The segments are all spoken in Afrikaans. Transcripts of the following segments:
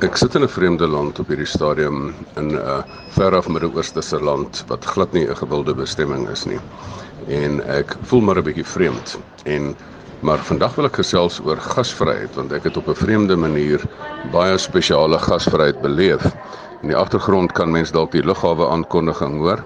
Ek sit in 'n vreemde land op hierdie stadium in 'n uh, veraf Midde-Oosterse land wat glad nie 'n gewilde bestemming is nie. En ek voel maar 'n bietjie vreemd. En maar vandag wil ek gesels oor gasvryheid want ek het op 'n vreemde manier baie spesiale gasvryheid beleef. In die agtergrond kan mens dalk die lughawe aankondiging hoor.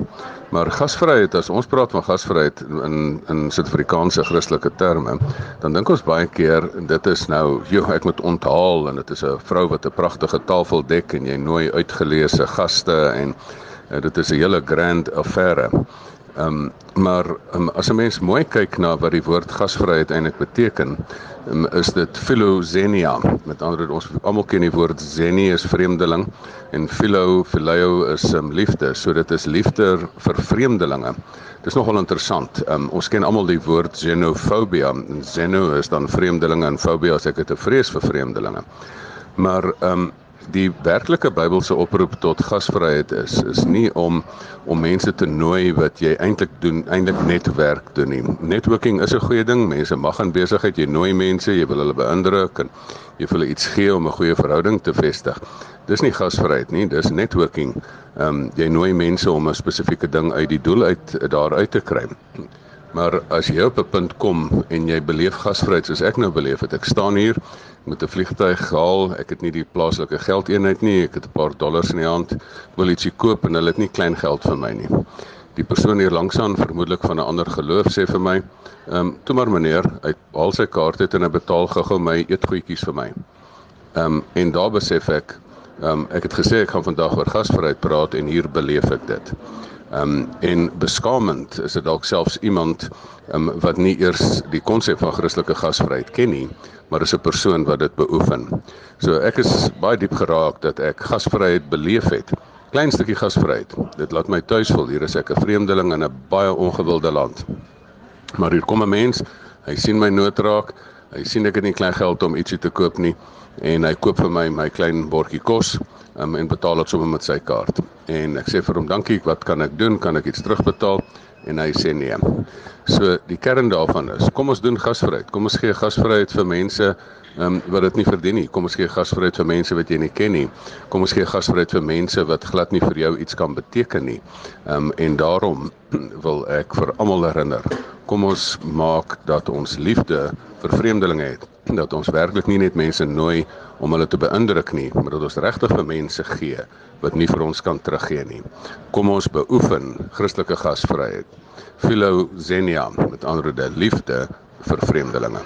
Maar gasvryheid, as ons praat van gasvryheid in in Suid-Afrikaanse Christelike terme, dan dink ons baie keer dit is nou, joh, ek moet onthaal en dit is 'n vrou wat 'n pragtige tafel dek en jy nooi uitgeleese gaste en, en dit is 'n hele grand affære. Ehm um, maar um, as 'n mens mooi kyk na wat die woord gasvryheid eintlik beteken, um, is dit philoxenia. Met ander woorde, ons almal ken die woord xeni is vreemdeling en philo phileo is um, liefde. So dit is liefde vir vreemdelinge. Dis nogal interessant. Um, ons ken almal die woord xenofobia. Xeno is dan vreemdelinge en phobia is ek het 'n vrees vir vreemdelinge. Maar ehm um, die werklike Bybelse oproep tot gasvryheid is is nie om om mense te nooi wat jy eintlik doen eintlik net werk doen nie. Networking is 'n goeie ding. Mense mag aan besigheid, jy nooi mense, jy wil hulle beïndruk en jy wil iets gee om 'n goeie verhouding te vestig. Dis nie gasvryheid nie, dis networking. Ehm um, jy nooi mense om 'n spesifieke ding uit die doel uit daar uit te kry. Maar as jy op 'n punt kom en jy beleef gasvryheid soos ek nou beleef het, ek staan hier met 'n vliegtyg gehaal, ek het nie die plaaslike geldeenheid nie, ek het 'n paar dollars in die hand, wil ietsie koop en hulle het nie klein geld vir my nie. Die persoon hier langsaan, vermoedelik van 'n ander geloof, sê vir my, "Ehm, um, toe maar meneer, hy haal sy kaart uit en hy betaal gou-gou my eetgoedjies vir my." Ehm um, en daar besef ek, ehm um, ek het gesê ek gaan vandag oor gasvryheid praat en hier beleef ek dit. Ehm um, en beskamend is dit dalk selfs iemand um, wat nie eers die konsep van Christelike gasvryheid ken nie, maar is 'n persoon wat dit beoefen. So ek is baie diep geraak dat ek gasvryheid beleef het. Klein stukkie gasvryheid. Dit laat my tuis voel. Hier is ek 'n vreemdeling in 'n baie ongewilde land. Maar hier kom 'n mens, hy sien my nood raak, hy sien ek het nie klein geld om ietsie te koop nie en hy koop vir my my klein bordjie kos um, en betaal dit sommer met sy kaart. En ek sê vir hom dankie, wat kan ek doen? Kan ek iets terugbetaal? En hy sê nee. So die kern daarvan is, kom ons doen gasvryheid. Kom ons gee gasvryheid vir mense um, wat dit nie verdien nie. Kom ons gee gasvryheid vir mense wat jy nie ken nie. Kom ons gee gasvryheid vir mense wat glad nie vir jou iets kan beteken nie. Um, en daarom wil ek vir almal herinner, kom ons maak dat ons liefde vir vreemdelinge het dat ons werklik nie net mense nooi om hulle te beïndruk nie, maar dat ons regtig vir mense gee wat nie vir ons kan teruggee nie. Kom ons beoefen Christelike gasvryheid. Philoxenia met ander woorde liefde vir vreemdelinge.